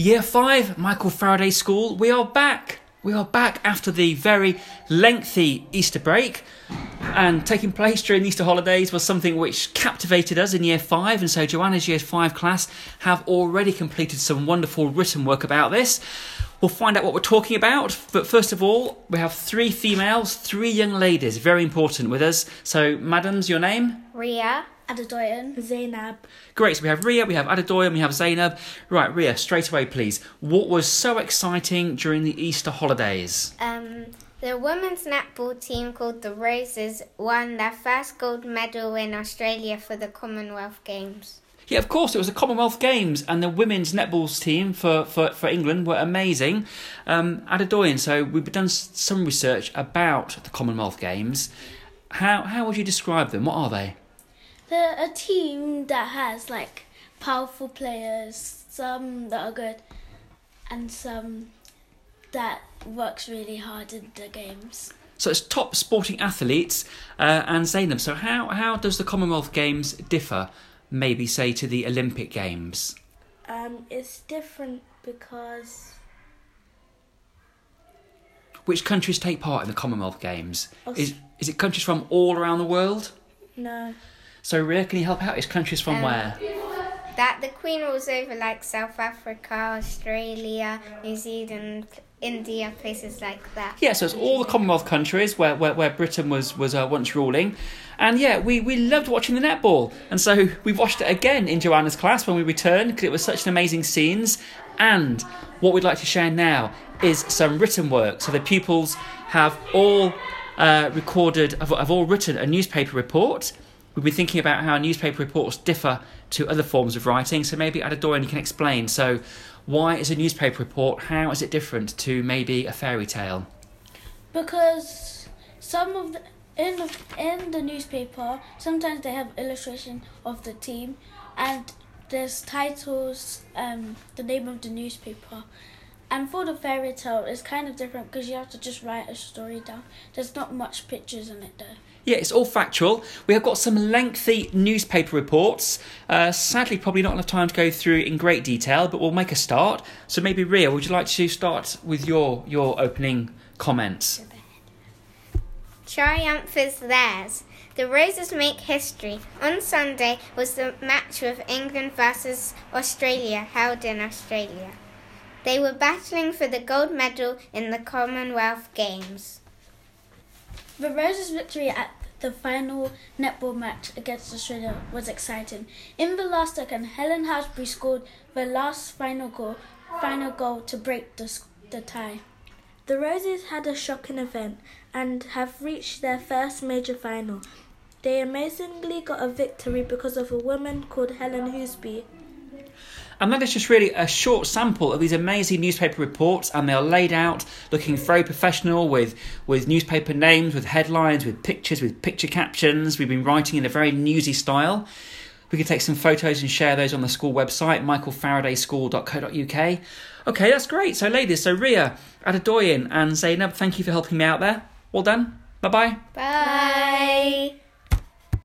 Year 5, Michael Faraday School, we are back. We are back after the very lengthy Easter break. And taking place during Easter holidays was something which captivated us in year five. And so Joanna's year five class have already completed some wonderful written work about this. We'll find out what we're talking about. But first of all, we have three females, three young ladies, very important with us. So, madams, your name? Ria. Adedoyan. Zainab. Great. So we have Ria, we have Adedoyan, we have Zainab. Right, Ria, straight away, please. What was so exciting during the Easter holidays? Um, the women's netball team called the Roses won their first gold medal in Australia for the Commonwealth Games. Yeah, of course, it was the Commonwealth Games, and the women's netball team for, for, for England were amazing. Um, Adedoyan, so we've done some research about the Commonwealth Games. How, how would you describe them? What are they? They're a team that has like powerful players, some that are good, and some that works really hard in the games. So it's top sporting athletes uh, and Zainab. So how how does the Commonwealth Games differ, maybe say to the Olympic Games? Um, it's different because Which countries take part in the Commonwealth Games? Aus- Is is it countries from all around the world? no, So Ria, can you help out? It's countries from Um, where? That the Queen rules over like South Africa, Australia, New Zealand, India, places like that. Yeah, so it's all the Commonwealth countries where, where, where Britain was was uh, once ruling, and yeah, we, we loved watching the netball, and so we watched it again in Joanna's class when we returned because it was such an amazing scenes. And what we'd like to share now is some written work. So the pupils have all uh, recorded, have, have all written a newspaper report. We've been thinking about how newspaper reports differ to other forms of writing. So maybe Adedoyan can explain. So why is a newspaper report? How is it different to maybe a fairy tale? Because some of the in the, in the newspaper, sometimes they have illustration of the team, and there's titles, um, the name of the newspaper. And for the fairy tale, it's kind of different because you have to just write a story down. There's not much pictures in it though. Yeah, it's all factual. We have got some lengthy newspaper reports. Uh, sadly, probably not enough time to go through in great detail, but we'll make a start. So maybe Ria, would you like to start with your your opening comments? Triumph is theirs. The Roses make history. On Sunday was the match with England versus Australia held in Australia. They were battling for the gold medal in the Commonwealth Games. The Roses' victory at the final netball match against Australia was exciting. In the last second, Helen Hasbury scored the last final goal, final goal to break the, the tie. the Roses had a shocking event and have reached their first major final. They amazingly got a victory because of a woman called Helen Housby. And that is just really a short sample of these amazing newspaper reports, and they are laid out looking very professional with, with newspaper names, with headlines, with pictures, with picture captions. We've been writing in a very newsy style. We can take some photos and share those on the school website, michaelfaradayschool.co.uk. Okay, that's great. So, ladies, so Ria, Adedoyan, and Zainab, thank you for helping me out there. Well done. Bye bye. Bye.